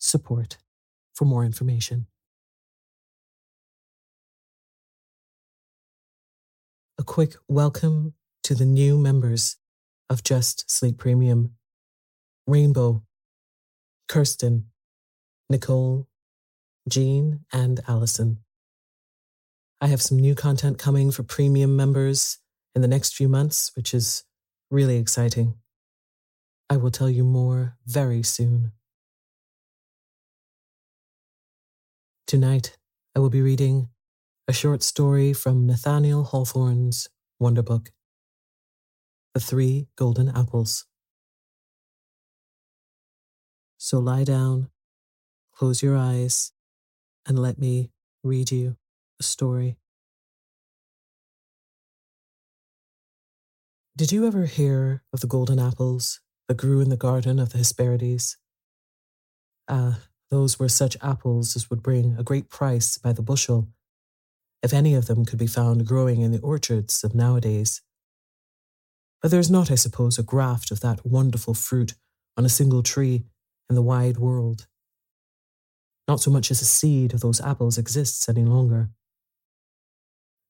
support for more information. A quick welcome to the new members of Just Sleep Premium Rainbow, Kirsten, Nicole, Jean, and Allison. I have some new content coming for premium members in the next few months, which is really exciting. I will tell you more very soon. Tonight, I will be reading a short story from Nathaniel Hawthorne's Wonder Book The Three Golden Apples. So lie down, close your eyes, and let me read you a story. Did you ever hear of the golden apples that grew in the garden of the Hesperides? Ah, those were such apples as would bring a great price by the bushel, if any of them could be found growing in the orchards of nowadays. But there is not, I suppose, a graft of that wonderful fruit on a single tree in the wide world. Not so much as a seed of those apples exists any longer.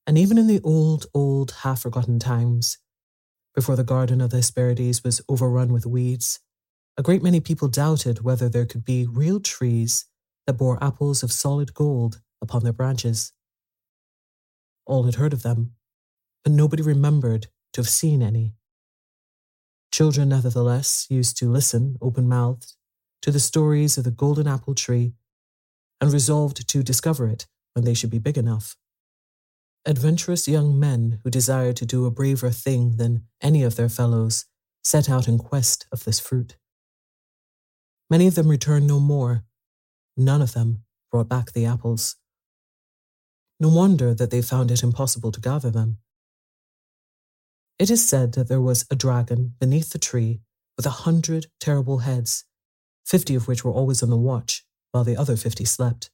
And even in the old, old, half forgotten times, before the garden of the Hesperides was overrun with weeds, a great many people doubted whether there could be real trees that bore apples of solid gold upon their branches. All had heard of them, but nobody remembered to have seen any. Children, nevertheless, used to listen, open mouthed, to the stories of the golden apple tree and resolved to discover it when they should be big enough. Adventurous young men who desired to do a braver thing than any of their fellows set out in quest of this fruit. Many of them returned no more. None of them brought back the apples. No wonder that they found it impossible to gather them. It is said that there was a dragon beneath the tree with a hundred terrible heads, fifty of which were always on the watch, while the other fifty slept.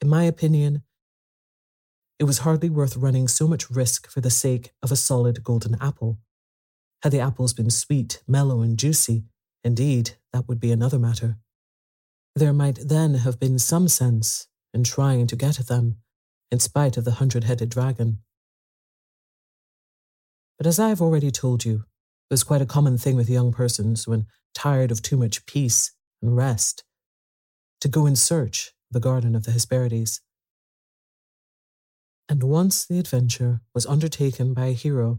In my opinion, it was hardly worth running so much risk for the sake of a solid golden apple. Had the apples been sweet, mellow, and juicy, Indeed, that would be another matter. There might then have been some sense in trying to get at them, in spite of the hundred headed dragon. But as I have already told you, it was quite a common thing with young persons when tired of too much peace and rest to go in search of the garden of the Hesperides. And once the adventure was undertaken by a hero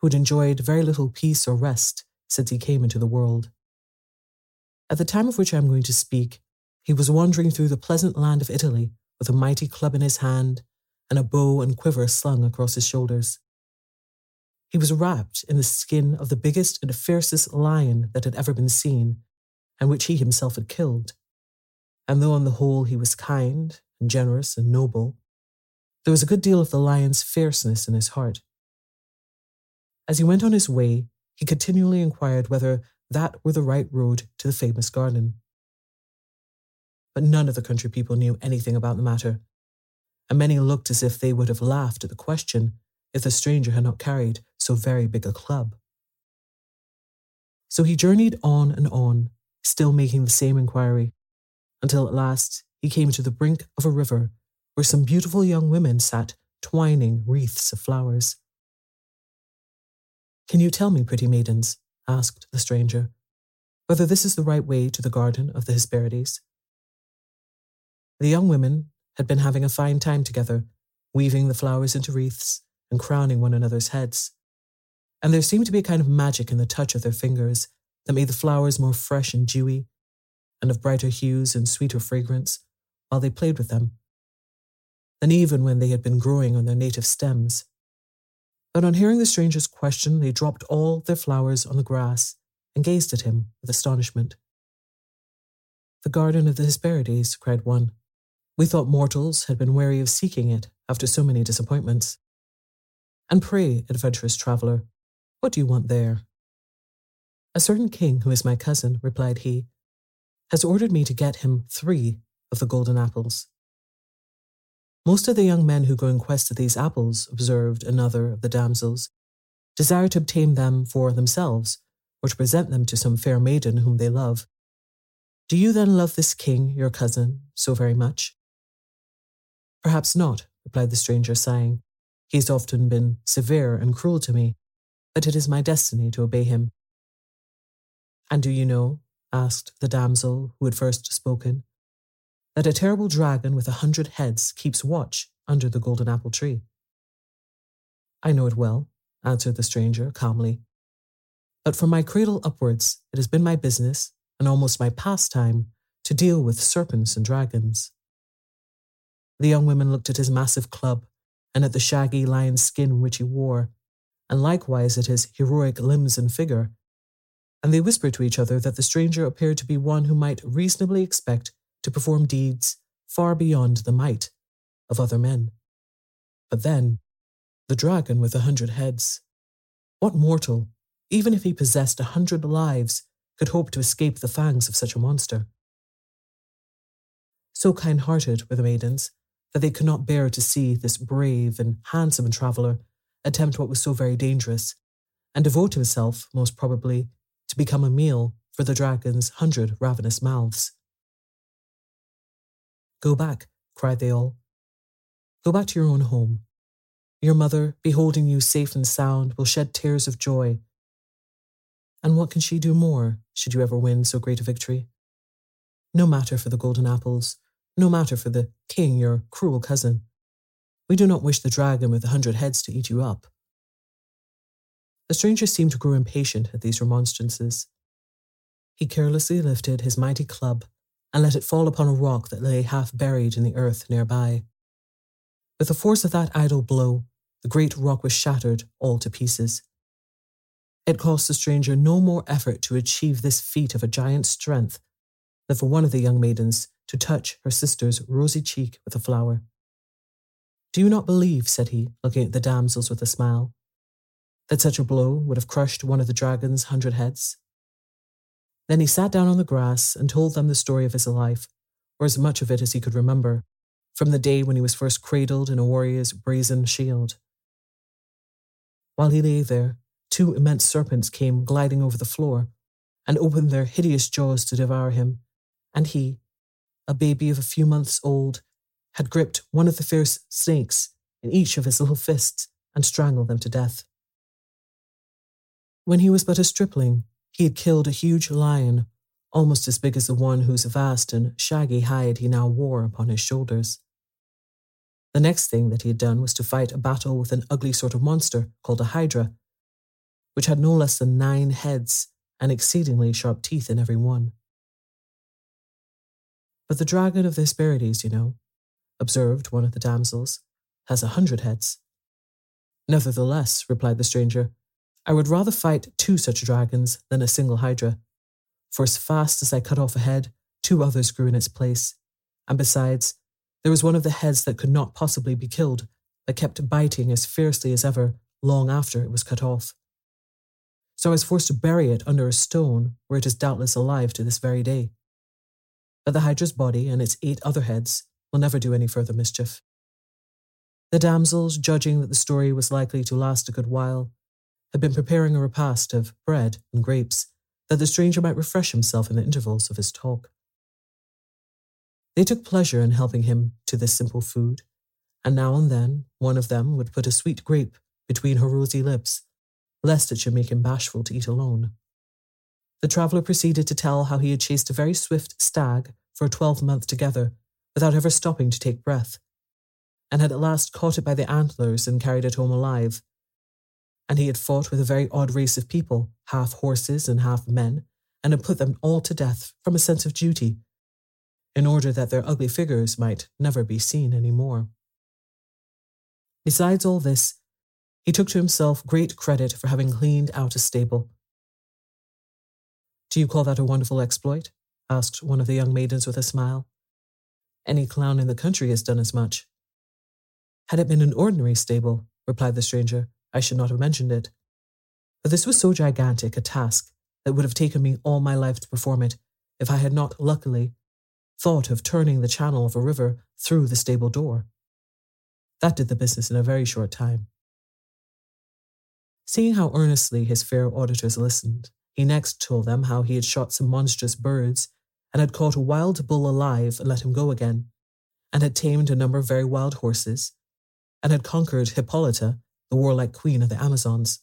who had enjoyed very little peace or rest since he came into the world. At the time of which I am going to speak, he was wandering through the pleasant land of Italy with a mighty club in his hand and a bow and quiver slung across his shoulders. He was wrapped in the skin of the biggest and fiercest lion that had ever been seen, and which he himself had killed. And though on the whole he was kind and generous and noble, there was a good deal of the lion's fierceness in his heart. As he went on his way, he continually inquired whether that were the right road to the famous garden. But none of the country people knew anything about the matter, and many looked as if they would have laughed at the question if the stranger had not carried so very big a club. So he journeyed on and on, still making the same inquiry, until at last he came to the brink of a river where some beautiful young women sat twining wreaths of flowers. Can you tell me, pretty maidens, asked the stranger, whether this is the right way to the garden of the Hesperides. The young women had been having a fine time together, weaving the flowers into wreaths and crowning one another's heads. And there seemed to be a kind of magic in the touch of their fingers that made the flowers more fresh and dewy, and of brighter hues and sweeter fragrance, while they played with them, than even when they had been growing on their native stems. But on hearing the stranger's question, they dropped all their flowers on the grass and gazed at him with astonishment. The garden of the Hesperides, cried one. We thought mortals had been weary of seeking it after so many disappointments. And pray, adventurous traveller, what do you want there? A certain king, who is my cousin, replied he, has ordered me to get him three of the golden apples. Most of the young men who go in quest of these apples, observed another of the damsels, desire to obtain them for themselves, or to present them to some fair maiden whom they love. Do you then love this king, your cousin, so very much? Perhaps not, replied the stranger, sighing. He has often been severe and cruel to me, but it is my destiny to obey him. And do you know, asked the damsel who had first spoken, that a terrible dragon with a hundred heads keeps watch under the golden apple tree? I know it well, answered the stranger calmly. But from my cradle upwards, it has been my business, and almost my pastime, to deal with serpents and dragons. The young women looked at his massive club and at the shaggy lion skin which he wore, and likewise at his heroic limbs and figure, and they whispered to each other that the stranger appeared to be one who might reasonably expect to perform deeds far beyond the might of other men. But then, the dragon with a hundred heads. What mortal, even if he possessed a hundred lives, could hope to escape the fangs of such a monster? So kind hearted were the maidens that they could not bear to see this brave and handsome traveller attempt what was so very dangerous, and devote himself, most probably, to become a meal for the dragon's hundred ravenous mouths. Go back, cried they all. Go back to your own home. Your mother, beholding you safe and sound, will shed tears of joy. And what can she do more, should you ever win so great a victory? No matter for the golden apples, no matter for the king, your cruel cousin. We do not wish the dragon with a hundred heads to eat you up. The stranger seemed to grow impatient at these remonstrances. He carelessly lifted his mighty club and let it fall upon a rock that lay half buried in the earth nearby. With the force of that idle blow, the great rock was shattered all to pieces. It cost the stranger no more effort to achieve this feat of a giant's strength than for one of the young maidens to touch her sister's rosy cheek with a flower. Do you not believe, said he, looking at the damsels with a smile, that such a blow would have crushed one of the dragon's hundred heads. Then he sat down on the grass and told them the story of his life, or as much of it as he could remember, from the day when he was first cradled in a warrior's brazen shield. While he lay there, two immense serpents came gliding over the floor and opened their hideous jaws to devour him, and he, a baby of a few months old, had gripped one of the fierce snakes in each of his little fists and strangled them to death. When he was but a stripling, he had killed a huge lion, almost as big as the one whose vast and shaggy hide he now wore upon his shoulders. The next thing that he had done was to fight a battle with an ugly sort of monster called a hydra, which had no less than nine heads and exceedingly sharp teeth in every one. But the dragon of the Hesperides, you know, observed one of the damsels, has a hundred heads. Nevertheless, replied the stranger, I would rather fight two such dragons than a single hydra, for as fast as I cut off a head, two others grew in its place, and besides, there was one of the heads that could not possibly be killed, that kept biting as fiercely as ever long after it was cut off. So I was forced to bury it under a stone, where it is doubtless alive to this very day. But the hydra's body and its eight other heads will never do any further mischief. The damsels, judging that the story was likely to last a good while, had been preparing a repast of bread and grapes that the stranger might refresh himself in the intervals of his talk. They took pleasure in helping him to this simple food, and now and then one of them would put a sweet grape between her rosy lips, lest it should make him bashful to eat alone. The traveller proceeded to tell how he had chased a very swift stag for a twelvemonth together without ever stopping to take breath, and had at last caught it by the antlers and carried it home alive. And he had fought with a very odd race of people, half horses and half men, and had put them all to death from a sense of duty, in order that their ugly figures might never be seen any more. Besides all this, he took to himself great credit for having cleaned out a stable. Do you call that a wonderful exploit? asked one of the young maidens with a smile. Any clown in the country has done as much. Had it been an ordinary stable, replied the stranger, I should not have mentioned it. But this was so gigantic a task that would have taken me all my life to perform it if I had not, luckily, thought of turning the channel of a river through the stable door. That did the business in a very short time. Seeing how earnestly his fair auditors listened, he next told them how he had shot some monstrous birds and had caught a wild bull alive and let him go again, and had tamed a number of very wild horses, and had conquered Hippolyta, the warlike queen of the Amazons.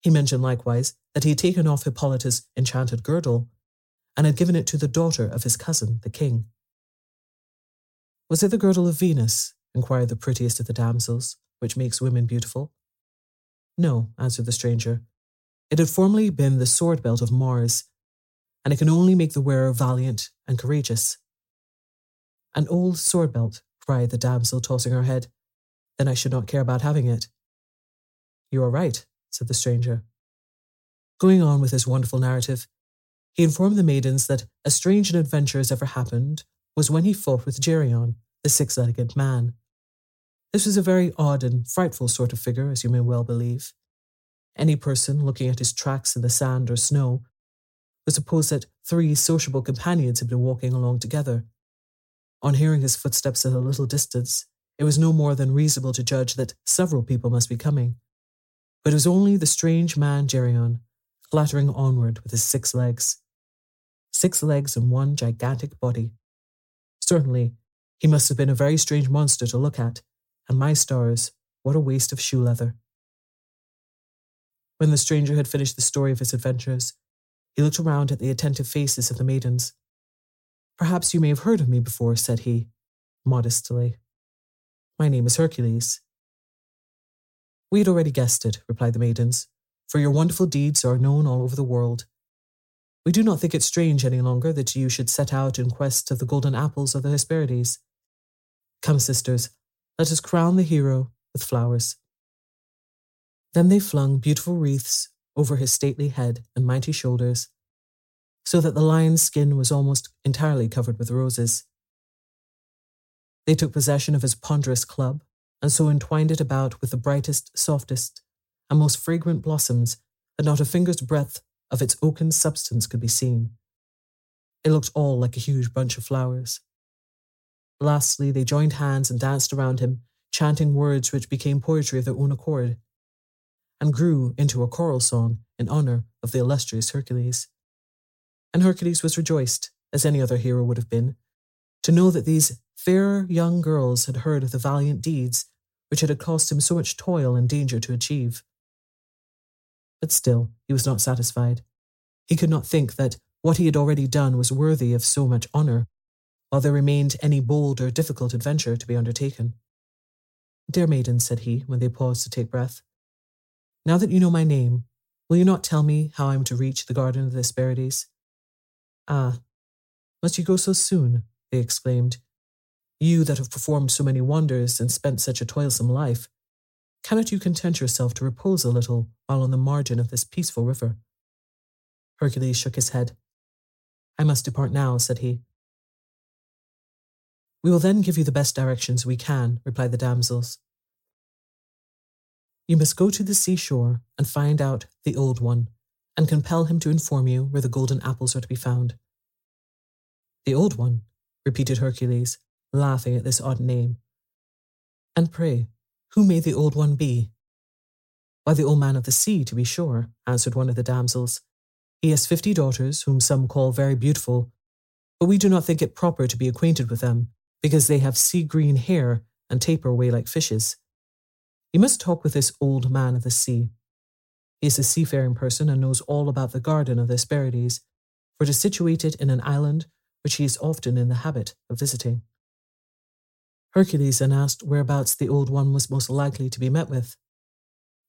He mentioned likewise that he had taken off Hippolyta's enchanted girdle and had given it to the daughter of his cousin, the king. Was it the girdle of Venus? inquired the prettiest of the damsels, which makes women beautiful. No, answered the stranger. It had formerly been the sword belt of Mars, and it can only make the wearer valiant and courageous. An old sword belt, cried the damsel, tossing her head. Then I should not care about having it. You are right, said the stranger. Going on with his wonderful narrative, he informed the maidens that as strange an adventure as ever happened was when he fought with Geryon, the six legged man. This was a very odd and frightful sort of figure, as you may well believe. Any person looking at his tracks in the sand or snow would suppose that three sociable companions had been walking along together. On hearing his footsteps at a little distance, it was no more than reasonable to judge that several people must be coming. But it was only the strange man Geryon, clattering onward with his six legs. Six legs and one gigantic body. Certainly, he must have been a very strange monster to look at, and my stars, what a waste of shoe leather. When the stranger had finished the story of his adventures, he looked around at the attentive faces of the maidens. Perhaps you may have heard of me before, said he, modestly. My name is Hercules. We had already guessed it, replied the maidens, for your wonderful deeds are known all over the world. We do not think it strange any longer that you should set out in quest of the golden apples of the Hesperides. Come, sisters, let us crown the hero with flowers. Then they flung beautiful wreaths over his stately head and mighty shoulders, so that the lion's skin was almost entirely covered with roses. They took possession of his ponderous club, and so entwined it about with the brightest, softest, and most fragrant blossoms that not a finger's breadth of its oaken substance could be seen. It looked all like a huge bunch of flowers. Lastly, they joined hands and danced around him, chanting words which became poetry of their own accord, and grew into a choral song in honor of the illustrious Hercules. And Hercules was rejoiced, as any other hero would have been, to know that these fair young girls had heard of the valiant deeds which it had cost him so much toil and danger to achieve. But still, he was not satisfied. He could not think that what he had already done was worthy of so much honour, while there remained any bold or difficult adventure to be undertaken. Dear maiden, said he, when they paused to take breath, now that you know my name, will you not tell me how I am to reach the Garden of the Hesperides? Ah, must you go so soon? they exclaimed. You that have performed so many wonders and spent such a toilsome life, cannot you content yourself to repose a little while on the margin of this peaceful river? Hercules shook his head. I must depart now, said he. We will then give you the best directions we can, replied the damsels. You must go to the seashore and find out the Old One, and compel him to inform you where the golden apples are to be found. The Old One, repeated Hercules, laughing at this odd name. And pray, who may the Old One be? Why, the Old Man of the Sea, to be sure, answered one of the damsels. He has fifty daughters, whom some call very beautiful, but we do not think it proper to be acquainted with them, because they have sea green hair and taper away like fishes. You must talk with this old man of the sea. He is a seafaring person and knows all about the Garden of the Hesperides, for it is situated in an island which he is often in the habit of visiting. Hercules then asked whereabouts the Old One was most likely to be met with.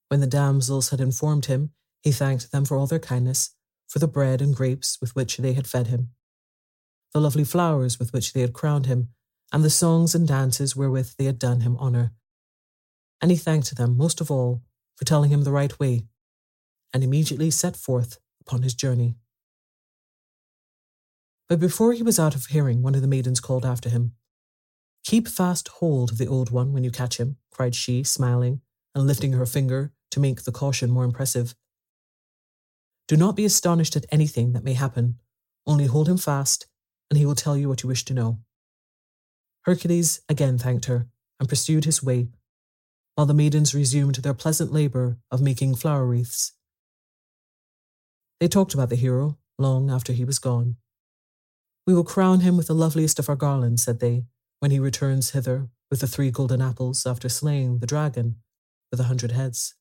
When the damsels had informed him, he thanked them for all their kindness, for the bread and grapes with which they had fed him, the lovely flowers with which they had crowned him, and the songs and dances wherewith they had done him honour. And he thanked them most of all for telling him the right way, and immediately set forth upon his journey. But before he was out of hearing, one of the maidens called after him. Keep fast hold of the old one when you catch him, cried she, smiling and lifting her finger to make the caution more impressive. Do not be astonished at anything that may happen, only hold him fast, and he will tell you what you wish to know. Hercules again thanked her and pursued his way, while the maidens resumed their pleasant labour of making flower wreaths. They talked about the hero long after he was gone. We will crown him with the loveliest of our garlands, said they, when he returns hither with the three golden apples after slaying the dragon with a hundred heads.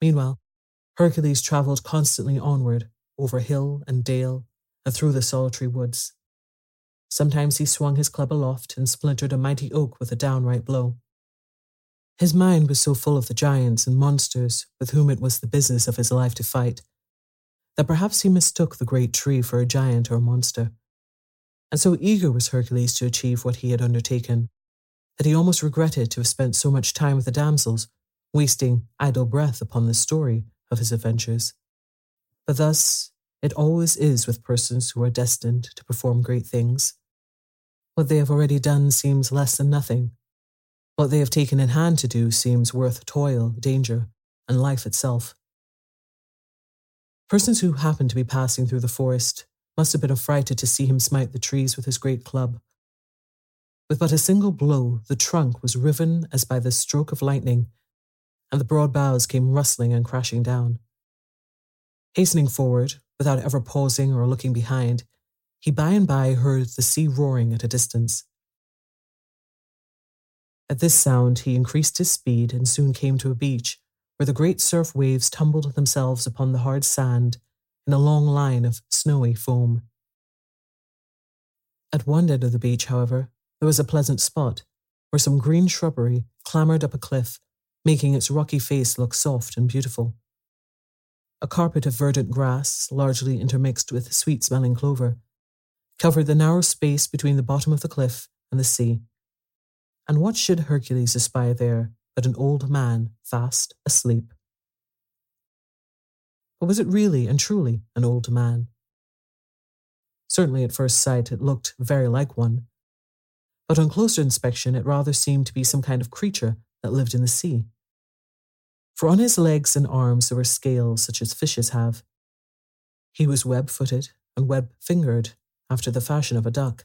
Meanwhile, Hercules travelled constantly onward over hill and dale and through the solitary woods. Sometimes he swung his club aloft and splintered a mighty oak with a downright blow. His mind was so full of the giants and monsters with whom it was the business of his life to fight that perhaps he mistook the great tree for a giant or monster. And so eager was Hercules to achieve what he had undertaken that he almost regretted to have spent so much time with the damsels, wasting idle breath upon the story of his adventures. But thus it always is with persons who are destined to perform great things. What they have already done seems less than nothing. What they have taken in hand to do seems worth toil, danger, and life itself. Persons who happened to be passing through the forest must have been affrighted to see him smite the trees with his great club. With but a single blow, the trunk was riven as by the stroke of lightning, and the broad boughs came rustling and crashing down. Hastening forward, without ever pausing or looking behind, he by and by heard the sea roaring at a distance. At this sound, he increased his speed and soon came to a beach where the great surf waves tumbled themselves upon the hard sand in a long line of snowy foam. At one end of the beach, however, there was a pleasant spot where some green shrubbery clambered up a cliff, making its rocky face look soft and beautiful. A carpet of verdant grass, largely intermixed with sweet smelling clover, covered the narrow space between the bottom of the cliff and the sea. And what should Hercules espy there but an old man fast asleep. But was it really and truly an old man? Certainly at first sight it looked very like one, but on closer inspection it rather seemed to be some kind of creature that lived in the sea. For on his legs and arms there were scales such as fishes have. He was web footed and web fingered after the fashion of a duck,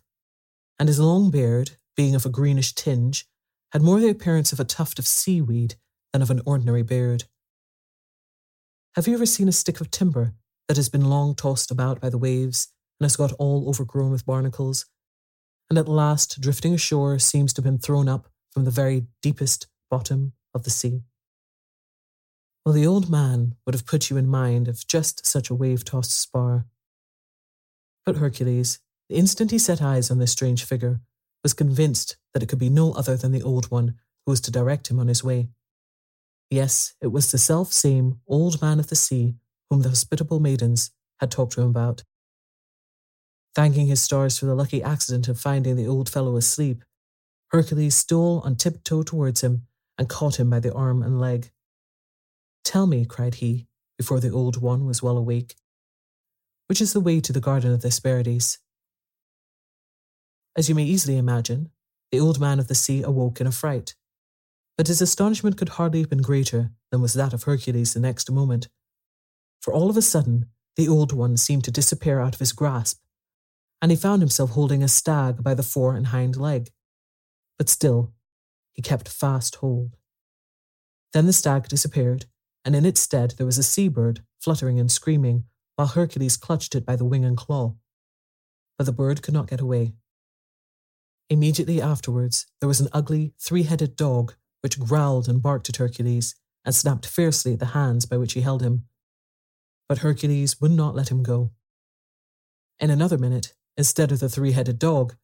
and his long beard, being of a greenish tinge, had more the appearance of a tuft of seaweed than of an ordinary beard. Have you ever seen a stick of timber that has been long tossed about by the waves and has got all overgrown with barnacles, and at last, drifting ashore, seems to have been thrown up from the very deepest bottom of the sea? Well, the old man would have put you in mind of just such a wave tossed spar. But Hercules, the instant he set eyes on this strange figure, was convinced that it could be no other than the Old One who was to direct him on his way. Yes, it was the self same Old Man of the Sea whom the hospitable maidens had talked to him about. Thanking his stars for the lucky accident of finding the old fellow asleep, Hercules stole on tiptoe towards him and caught him by the arm and leg. Tell me, cried he, before the old one was well awake, which is the way to the garden of the Hesperides? As you may easily imagine, the old man of the sea awoke in a fright. But his astonishment could hardly have been greater than was that of Hercules the next moment. For all of a sudden, the old one seemed to disappear out of his grasp, and he found himself holding a stag by the fore and hind leg. But still, he kept fast hold. Then the stag disappeared, and in its stead there was a sea bird fluttering and screaming, while Hercules clutched it by the wing and claw. But the bird could not get away. Immediately afterwards, there was an ugly, three headed dog which growled and barked at Hercules and snapped fiercely at the hands by which he held him. But Hercules would not let him go. In another minute, instead of the three headed dog,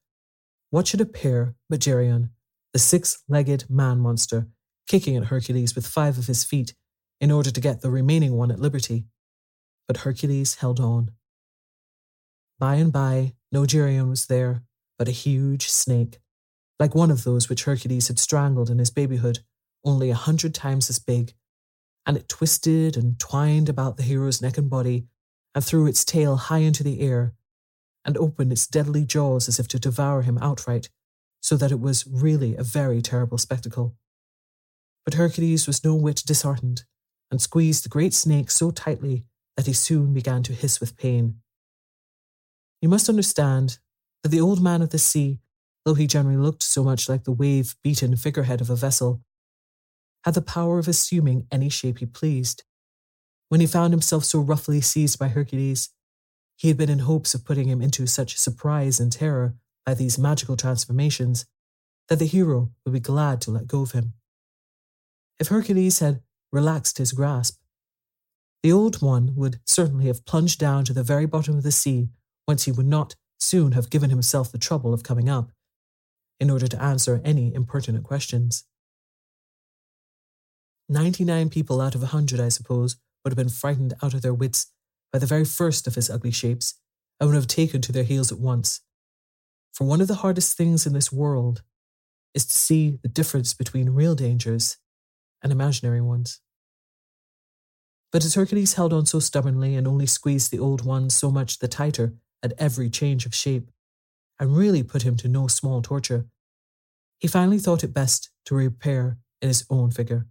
what should appear but Geryon, the six legged man monster, kicking at Hercules with five of his feet in order to get the remaining one at liberty. But Hercules held on. By and by, no Geryon was there, but a huge snake, like one of those which Hercules had strangled in his babyhood, only a hundred times as big, and it twisted and twined about the hero's neck and body, and threw its tail high into the air, and opened its deadly jaws as if to devour him outright, so that it was really a very terrible spectacle. But Hercules was no whit disheartened, and squeezed the great snake so tightly that he soon began to hiss with pain. You must understand that the old man of the sea, though he generally looked so much like the wave beaten figurehead of a vessel, had the power of assuming any shape he pleased. When he found himself so roughly seized by Hercules, he had been in hopes of putting him into such surprise and terror by these magical transformations that the hero would be glad to let go of him. If Hercules had relaxed his grasp, the old one would certainly have plunged down to the very bottom of the sea, whence he would not soon have given himself the trouble of coming up, in order to answer any impertinent questions. Ninety nine people out of a hundred, I suppose, would have been frightened out of their wits by the very first of his ugly shapes, and would have taken to their heels at once. For one of the hardest things in this world is to see the difference between real dangers and imaginary ones. But as Hercules held on so stubbornly and only squeezed the old one so much the tighter at every change of shape, and really put him to no small torture, he finally thought it best to reappear in his own figure.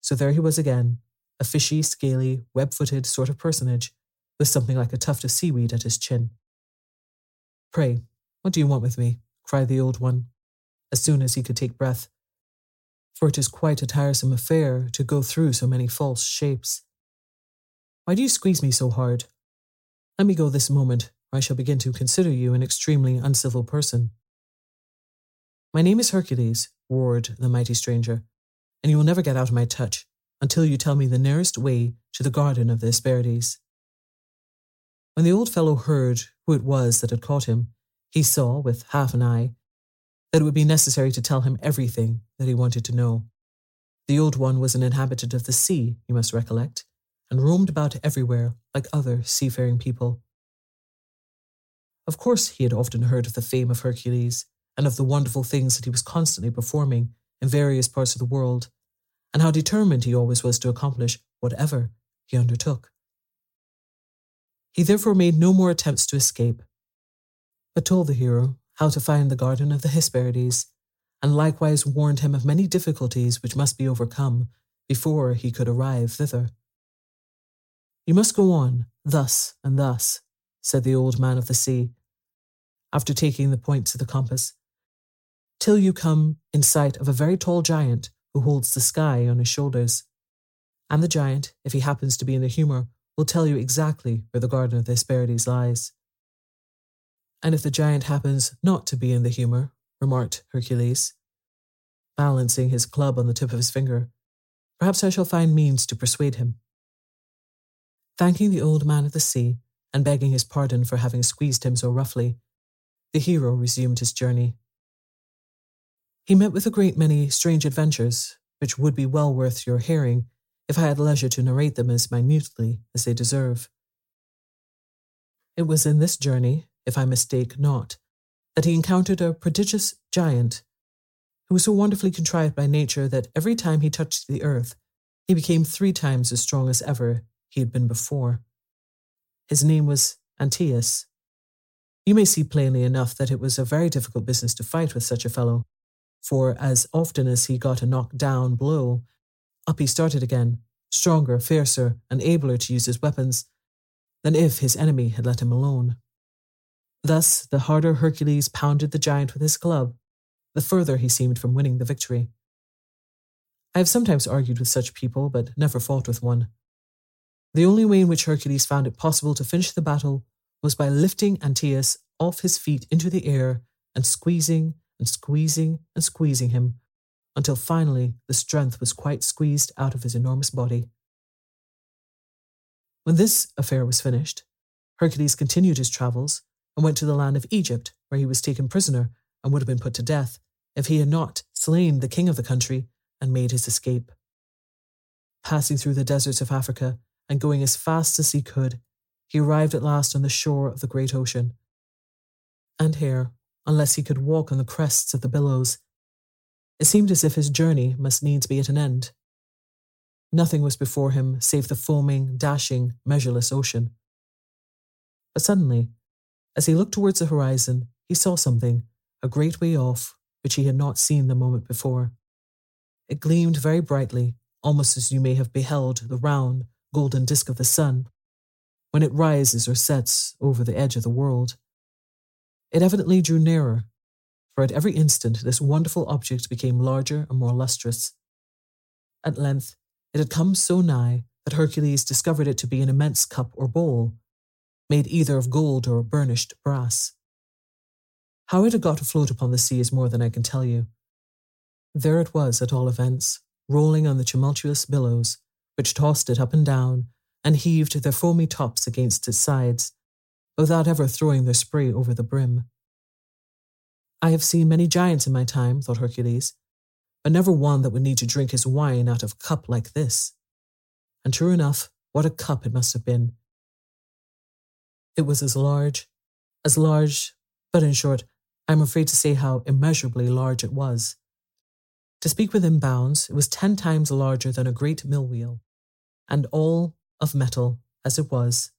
So there he was again, a fishy, scaly, web footed sort of personage, with something like a tuft of seaweed at his chin. Pray, what do you want with me? cried the old one, as soon as he could take breath. For it is quite a tiresome affair to go through so many false shapes. Why do you squeeze me so hard? Let me go this moment, I shall begin to consider you an extremely uncivil person. My name is Hercules, roared the mighty stranger, and you will never get out of my touch until you tell me the nearest way to the garden of the Hesperides. When the old fellow heard who it was that had caught him, he saw, with half an eye, that it would be necessary to tell him everything that he wanted to know. The old one was an inhabitant of the sea, you must recollect, and roamed about everywhere like other seafaring people. Of course, he had often heard of the fame of Hercules and of the wonderful things that he was constantly performing in various parts of the world, and how determined he always was to accomplish whatever he undertook. He therefore made no more attempts to escape, but told the hero how to find the garden of the Hesperides, and likewise warned him of many difficulties which must be overcome before he could arrive thither. You must go on, thus and thus, said the old man of the sea, after taking the points of the compass, till you come in sight of a very tall giant who holds the sky on his shoulders. And the giant, if he happens to be in the humour, will tell you exactly where the Garden of the Hesperides lies. And if the giant happens not to be in the humour, remarked Hercules, balancing his club on the tip of his finger, perhaps I shall find means to persuade him. Thanking the old man of the sea, and begging his pardon for having squeezed him so roughly, the hero resumed his journey. He met with a great many strange adventures, which would be well worth your hearing if I had leisure to narrate them as minutely as they deserve. It was in this journey, if I mistake not, that he encountered a prodigious giant who was so wonderfully contrived by nature that every time he touched the earth, he became three times as strong as ever he had been before. His name was Antaeus. You may see plainly enough that it was a very difficult business to fight with such a fellow, for as often as he got a knock-down blow, up he started again, stronger, fiercer, and abler to use his weapons than if his enemy had let him alone. Thus, the harder Hercules pounded the giant with his club, the further he seemed from winning the victory. I have sometimes argued with such people, but never fought with one. The only way in which Hercules found it possible to finish the battle was by lifting Antaeus off his feet into the air and squeezing and squeezing and squeezing him until finally the strength was quite squeezed out of his enormous body. When this affair was finished, Hercules continued his travels and went to the land of Egypt, where he was taken prisoner and would have been put to death if he had not slain the king of the country and made his escape. Passing through the deserts of Africa and going as fast as he could, he arrived at last on the shore of the great ocean. And here, unless he could walk on the crests of the billows, it seemed as if his journey must needs be at an end. Nothing was before him save the foaming, dashing, measureless ocean. But suddenly, as he looked towards the horizon, he saw something, a great way off, which he had not seen the moment before. It gleamed very brightly, almost as you may have beheld the round, golden disk of the sun when it rises or sets over the edge of the world. It evidently drew nearer, for at every instant this wonderful object became larger and more lustrous. At length, it had come so nigh that Hercules discovered it to be an immense cup or bowl, made either of gold or burnished brass. How it had got afloat upon the sea is more than I can tell you. There it was, at all events, rolling on the tumultuous billows, which tossed it up and down and heaved their foamy tops against its sides, without ever throwing their spray over the brim. I have seen many giants in my time, thought Hercules, but never one that would need to drink his wine out of a cup like this. And true enough, what a cup it must have been. It was as large, as large, but in short, I am afraid to say how immeasurably large it was. To speak within bounds, it was ten times larger than a great mill wheel, and all of metal as it was.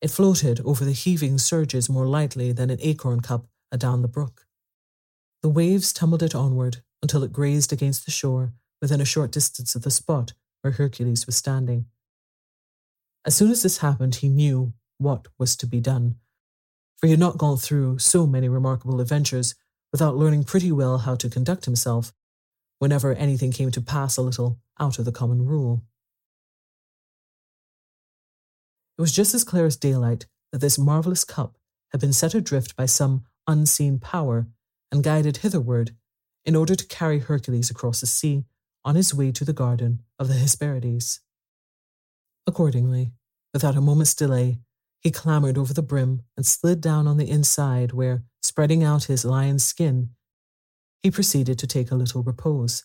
It floated over the heaving surges more lightly than an acorn cup adown the brook. The waves tumbled it onward until it grazed against the shore within a short distance of the spot where Hercules was standing. As soon as this happened, he knew what was to be done, for he had not gone through so many remarkable adventures without learning pretty well how to conduct himself whenever anything came to pass a little out of the common rule. It was just as clear as daylight that this marvellous cup had been set adrift by some unseen power and guided hitherward in order to carry Hercules across the sea on his way to the garden of the Hesperides. Accordingly, without a moment's delay, he clambered over the brim and slid down on the inside, where, spreading out his lion's skin, he proceeded to take a little repose.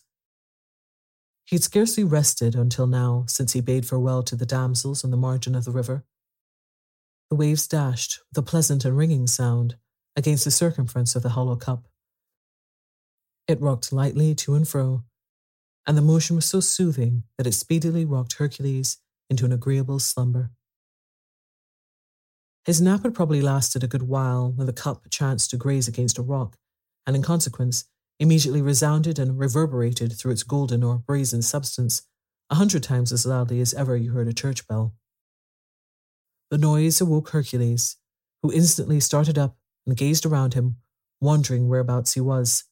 He had scarcely rested until now since he bade farewell to the damsels on the margin of the river. The waves dashed with a pleasant and ringing sound against the circumference of the hollow cup. It rocked lightly to and fro, and the motion was so soothing that it speedily rocked Hercules into an agreeable slumber. His nap had probably lasted a good while when the cup chanced to graze against a rock, and in consequence, immediately resounded and reverberated through its golden or brazen substance a hundred times as loudly as ever you heard a church bell. The noise awoke Hercules, who instantly started up and gazed around him, wondering whereabouts he was.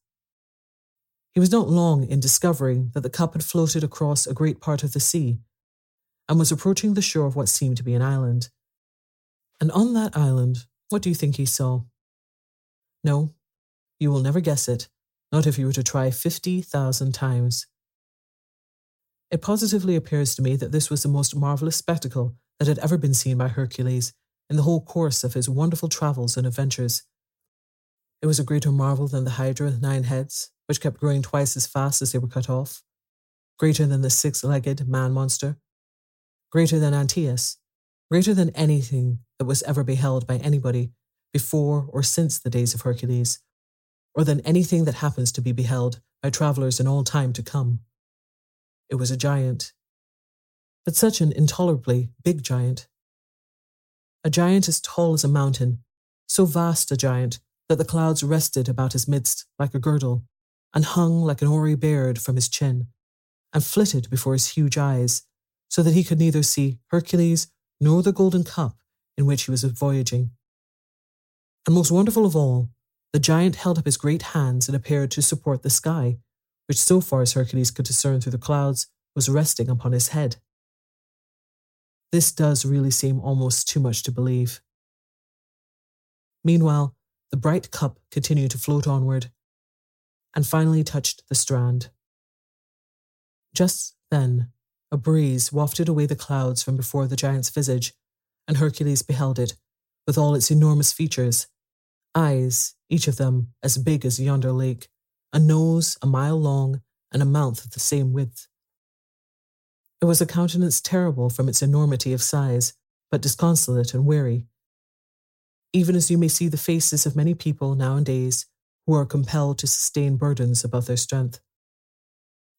He was not long in discovering that the cup had floated across a great part of the sea and was approaching the shore of what seemed to be an island. And on that island, what do you think he saw? No, you will never guess it not if you were to try 50,000 times. It positively appears to me that this was the most marvellous spectacle that had ever been seen by Hercules in the whole course of his wonderful travels and adventures. It was a greater marvel than the Hydra with nine heads, which kept growing twice as fast as they were cut off, greater than the six legged man monster, greater than Antaeus, greater than anything that was ever beheld by anybody before or since the days of Hercules or than anything that happens to be beheld by travellers in all time to come. It was a giant, but such an intolerably big giant. A giant as tall as a mountain, so vast a giant that the clouds rested about his midst like a girdle, and hung like an hoary beard from his chin, and flitted before his huge eyes, so that he could neither see Hercules nor the golden cup in which he was voyaging. And most wonderful of all, the giant held up his great hands and appeared to support the sky, which, so far as Hercules could discern through the clouds, was resting upon his head. This does really seem almost too much to believe. Meanwhile, the bright cup continued to float onward, and finally touched the strand. Just then, a breeze wafted away the clouds from before the giant's visage, and Hercules beheld it, with all its enormous features eyes, each of them as big as yonder lake, a nose a mile long, and a mouth of the same width. It was a countenance terrible from its enormity of size, but disconsolate and weary. Even as you may see the faces of many people nowadays who are compelled to sustain burdens above their strength.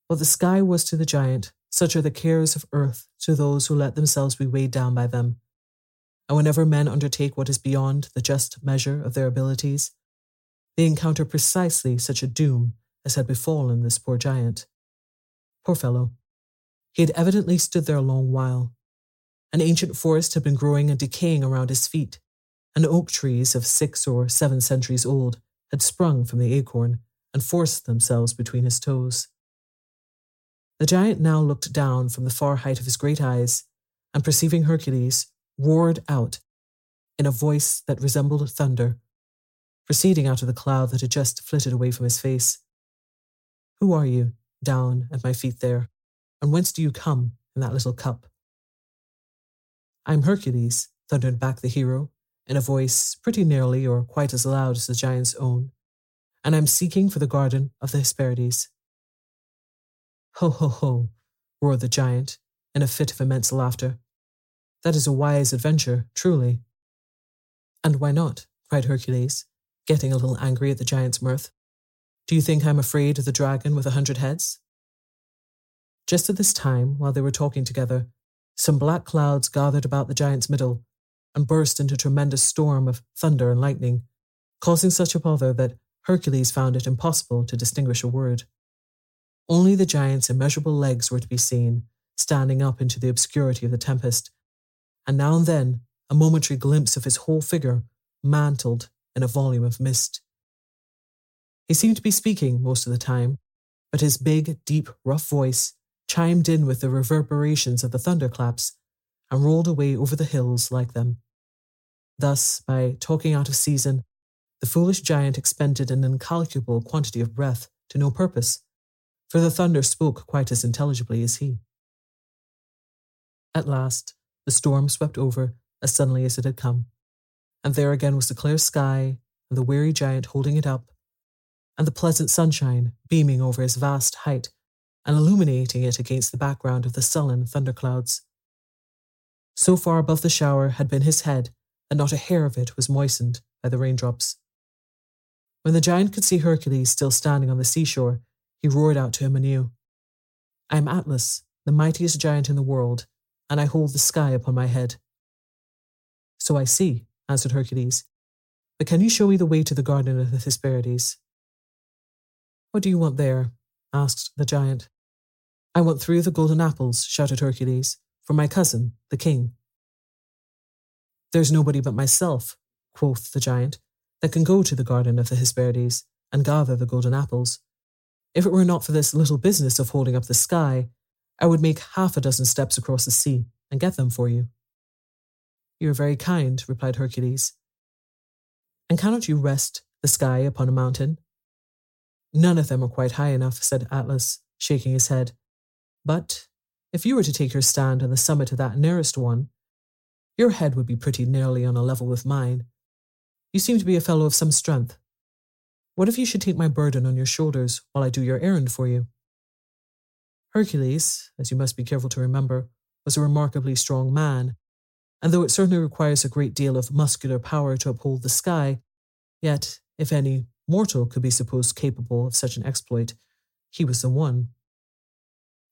What the sky was to the giant, such are the cares of earth to those who let themselves be weighed down by them. And whenever men undertake what is beyond the just measure of their abilities, they encounter precisely such a doom as had befallen this poor giant. Poor fellow. He had evidently stood there a long while. An ancient forest had been growing and decaying around his feet, and oak trees of six or seven centuries old had sprung from the acorn and forced themselves between his toes. The giant now looked down from the far height of his great eyes, and perceiving Hercules, roared out in a voice that resembled thunder, proceeding out of the cloud that had just flitted away from his face. Who are you, down at my feet there, and whence do you come in that little cup? I am Hercules, thundered back the hero, in a voice pretty nearly or quite as loud as the giant's own, and I'm seeking for the garden of the Hesperides. Ho, ho, ho, roared the giant in a fit of immense laughter. That is a wise adventure, truly. And why not? cried Hercules, getting a little angry at the giant's mirth. Do you think I'm afraid of the dragon with a hundred heads? Just at this time, while they were talking together, some black clouds gathered about the giant's middle and burst into a tremendous storm of thunder and lightning, causing such a bother that Hercules found it impossible to distinguish a word. Only the giant's immeasurable legs were to be seen, standing up into the obscurity of the tempest, and now and then a momentary glimpse of his whole figure mantled in a volume of mist. He seemed to be speaking most of the time, but his big, deep, rough voice chimed in with the reverberations of the thunderclaps and rolled away over the hills like them. Thus, by talking out of season, the foolish giant expended an incalculable quantity of breath to no purpose, for the thunder spoke quite as intelligibly as he. At last, the storm swept over as suddenly as it had come, and there again was the clear sky and the weary giant holding it up, and the pleasant sunshine beaming over his vast height and illuminating it against the background of the sullen thunderclouds. So far above the shower had been his head that not a hair of it was moistened by the raindrops. When the giant could see Hercules still standing on the seashore, he roared out to him anew I am Atlas, the mightiest giant in the world, and I hold the sky upon my head. So I see, answered Hercules. But can you show me the way to the garden of the Hesperides? What do you want there? asked the giant. I want three of the golden apples, shouted Hercules, for my cousin, the king. There's nobody but myself, quoth the giant, that can go to the garden of the Hesperides and gather the golden apples. If it were not for this little business of holding up the sky, I would make half a dozen steps across the sea and get them for you. You are very kind, replied Hercules. And cannot you rest the sky upon a mountain? None of them are quite high enough, said Atlas, shaking his head. But if you were to take your stand on the summit of that nearest one, your head would be pretty nearly on a level with mine. You seem to be a fellow of some strength. What if you should take my burden on your shoulders while I do your errand for you? Hercules, as you must be careful to remember, was a remarkably strong man, and though it certainly requires a great deal of muscular power to uphold the sky, yet, if any mortal could be supposed capable of such an exploit, he was the one.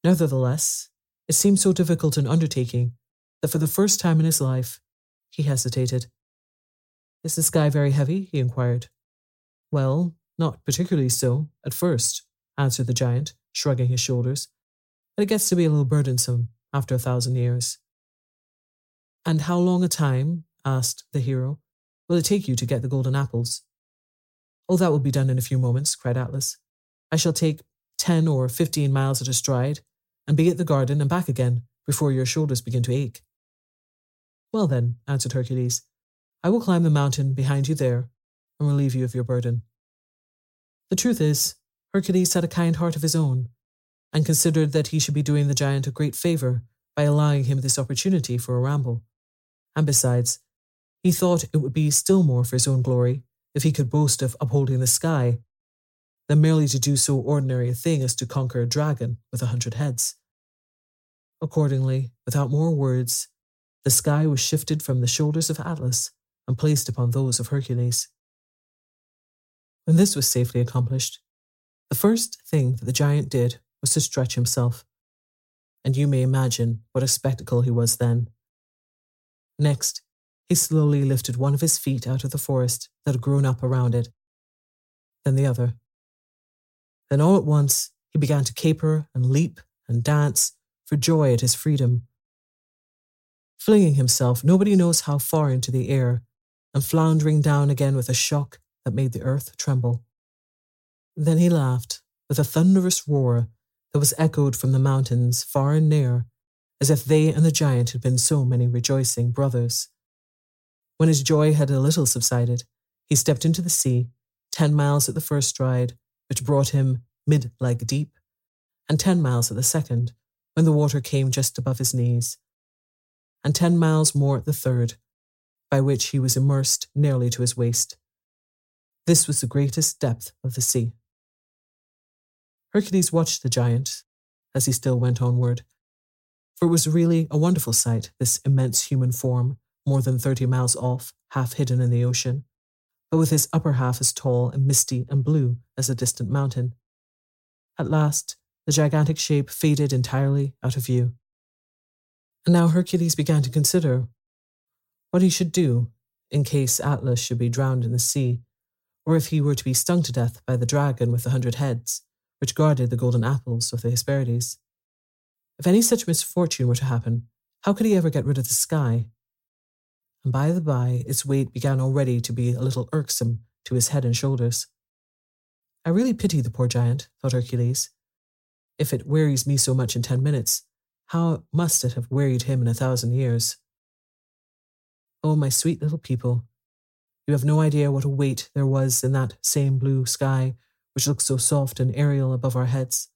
Nevertheless, it seemed so difficult an undertaking that for the first time in his life, he hesitated. Is the sky very heavy? he inquired. Well, not particularly so, at first, answered the giant, shrugging his shoulders but it gets to be a little burdensome after a thousand years. And how long a time, asked the hero, will it take you to get the golden apples? Oh, that will be done in a few moments, cried Atlas. I shall take ten or fifteen miles at a stride, and be at the garden and back again before your shoulders begin to ache. Well then, answered Hercules, I will climb the mountain behind you there, and relieve you of your burden. The truth is, Hercules had a kind heart of his own, and considered that he should be doing the giant a great favour by allowing him this opportunity for a ramble. And besides, he thought it would be still more for his own glory if he could boast of upholding the sky than merely to do so ordinary a thing as to conquer a dragon with a hundred heads. Accordingly, without more words, the sky was shifted from the shoulders of Atlas and placed upon those of Hercules. When this was safely accomplished, the first thing that the giant did was to stretch himself, and you may imagine what a spectacle he was then. Next, he slowly lifted one of his feet out of the forest that had grown up around it, then the other. Then all at once he began to caper and leap and dance for joy at his freedom, flinging himself nobody knows how far into the air and floundering down again with a shock that made the earth tremble. Then he laughed with a thunderous roar that was echoed from the mountains far and near, as if they and the giant had been so many rejoicing brothers. When his joy had a little subsided, he stepped into the sea, ten miles at the first stride, which brought him mid leg deep, and ten miles at the second, when the water came just above his knees, and ten miles more at the third, by which he was immersed nearly to his waist. This was the greatest depth of the sea. Hercules watched the giant as he still went onward, for it was really a wonderful sight, this immense human form, more than thirty miles off, half hidden in the ocean, but with his upper half as tall and misty and blue as a distant mountain. At last, the gigantic shape faded entirely out of view. And now Hercules began to consider what he should do in case Atlas should be drowned in the sea, or if he were to be stung to death by the dragon with the hundred heads, which guarded the golden apples of the Hesperides. If any such misfortune were to happen, how could he ever get rid of the sky? And by the by, its weight began already to be a little irksome to his head and shoulders. I really pity the poor giant, thought Hercules. If it wearies me so much in ten minutes, how must it have wearied him in a thousand years? Oh, my sweet little people, you have no idea what a weight there was in that same blue sky which looked so soft and aerial above our heads.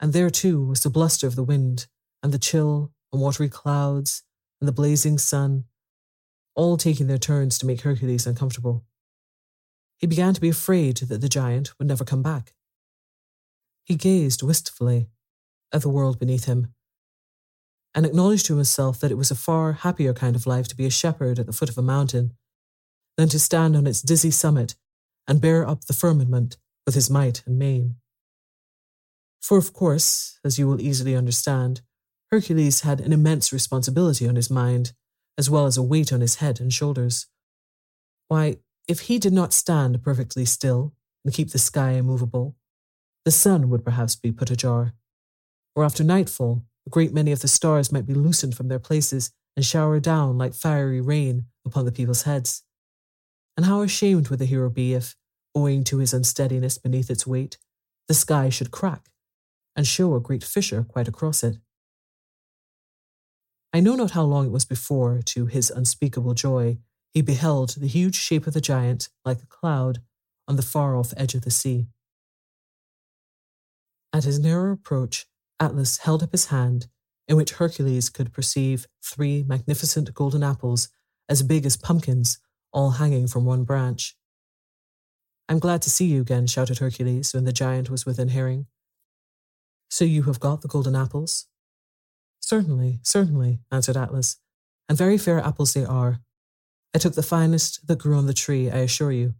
And there, too, was the bluster of the wind, and the chill and watery clouds, and the blazing sun, all taking their turns to make Hercules uncomfortable. He began to be afraid that the giant would never come back. He gazed wistfully at the world beneath him and acknowledged to himself that it was a far happier kind of life to be a shepherd at the foot of a mountain than to stand on its dizzy summit and bear up the firmament with his might and main. For, of course, as you will easily understand, Hercules had an immense responsibility on his mind, as well as a weight on his head and shoulders. Why, if he did not stand perfectly still and keep the sky immovable, the sun would perhaps be put ajar, or after nightfall, a great many of the stars might be loosened from their places and shower down like fiery rain upon the people's heads. And how ashamed would the hero be if, owing to his unsteadiness beneath its weight, the sky should crack and show a great fissure quite across it. I know not how long it was before, to his unspeakable joy, he beheld the huge shape of the giant like a cloud on the far off edge of the sea. At his nearer approach, Atlas held up his hand, in which Hercules could perceive three magnificent golden apples as big as pumpkins all hanging from one branch. I'm glad to see you again, shouted Hercules when the giant was within hearing. So you have got the golden apples? Certainly, certainly, answered Atlas, and very fair apples they are. I took the finest that grew on the tree, I assure you.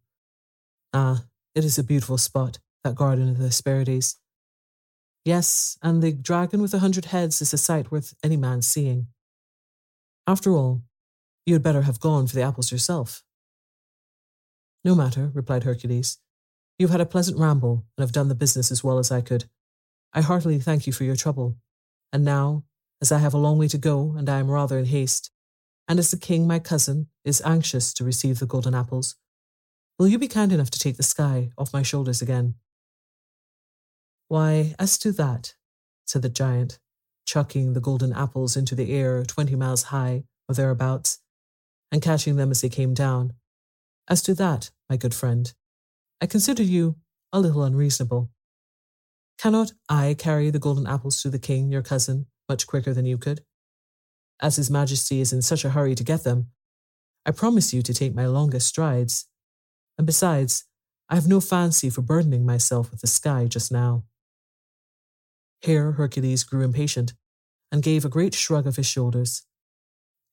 Ah, it is a beautiful spot, that garden of the Hesperides. Yes, and the dragon with a hundred heads is a sight worth any man seeing. After all, you had better have gone for the apples yourself. No matter, replied Hercules. You have had a pleasant ramble and have done the business as well as I could. I heartily thank you for your trouble. And now, as I have a long way to go and I am rather in haste, and as the king, my cousin, is anxious to receive the golden apples, will you be kind enough to take the sky off my shoulders again? Why, as to that, said the giant, chucking the golden apples into the air twenty miles high or thereabouts, and catching them as they came down. As to that, my good friend, I consider you a little unreasonable. Cannot I carry the golden apples to the king, your cousin, much quicker than you could? As his majesty is in such a hurry to get them, I promise you to take my longest strides. And besides, I have no fancy for burdening myself with the sky just now. Here Hercules grew impatient and gave a great shrug of his shoulders.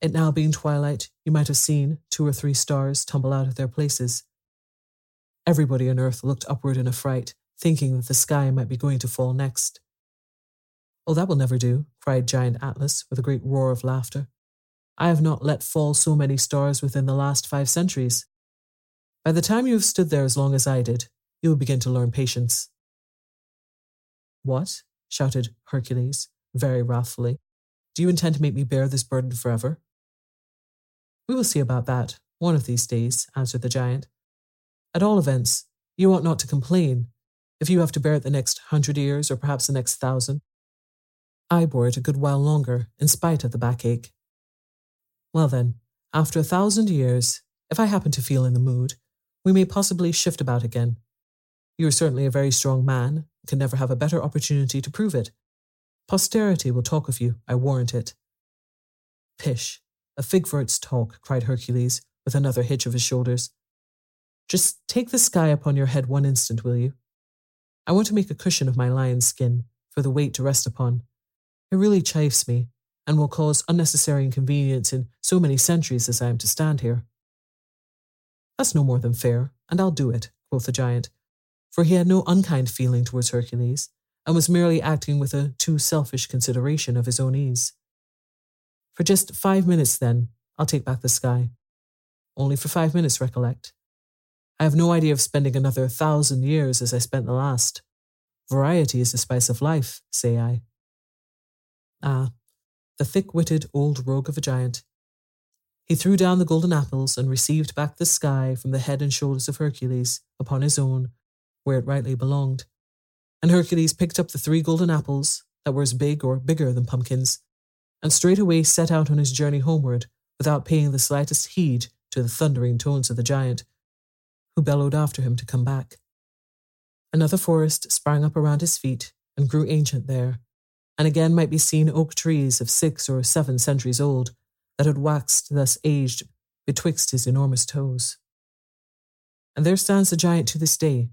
It now being twilight, you might have seen two or three stars tumble out of their places. Everybody on earth looked upward in affright, thinking that the sky might be going to fall next. Oh, that will never do, cried giant Atlas with a great roar of laughter. I have not let fall so many stars within the last five centuries. By the time you have stood there as long as I did, you will begin to learn patience. What? shouted Hercules, very wrathfully. Do you intend to make me bear this burden forever? We will see about that, one of these days, answered the giant. At all events, you ought not to complain if you have to bear it the next hundred years or perhaps the next thousand. I bore it a good while longer, in spite of the backache. Well then, after a thousand years, if I happen to feel in the mood, we may possibly shift about again. You are certainly a very strong man, and can never have a better opportunity to prove it. Posterity will talk of you, I warrant it. Pish, a fig for its talk, cried Hercules, with another hitch of his shoulders. Just take the sky upon your head one instant, will you? I want to make a cushion of my lion's skin for the weight to rest upon. It really chafes me, and will cause unnecessary inconvenience in so many centuries as I am to stand here. That's no more than fair, and I'll do it, quoth the giant, for he had no unkind feeling towards Hercules, and was merely acting with a too selfish consideration of his own ease. For just five minutes, then, I'll take back the sky. Only for five minutes, recollect. I have no idea of spending another thousand years as I spent the last. Variety is the spice of life, say I. Ah, the thick witted old rogue of a giant. He threw down the golden apples and received back the sky from the head and shoulders of Hercules upon his own, where it rightly belonged. And Hercules picked up the three golden apples that were as big or bigger than pumpkins, and straightway set out on his journey homeward without paying the slightest heed to the thundering tones of the giant, who bellowed after him to come back. Another forest sprang up around his feet and grew ancient there, and again might be seen oak trees of six or seven centuries old that had waxed thus aged betwixt his enormous toes. And there stands the giant to this day,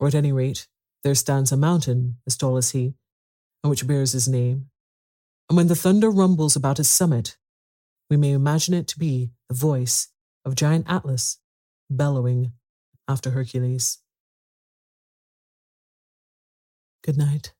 or at any rate, there stands a mountain as tall as he, and which bears his name. And when the thunder rumbles about its summit, we may imagine it to be the voice of giant Atlas bellowing after Hercules. Good night.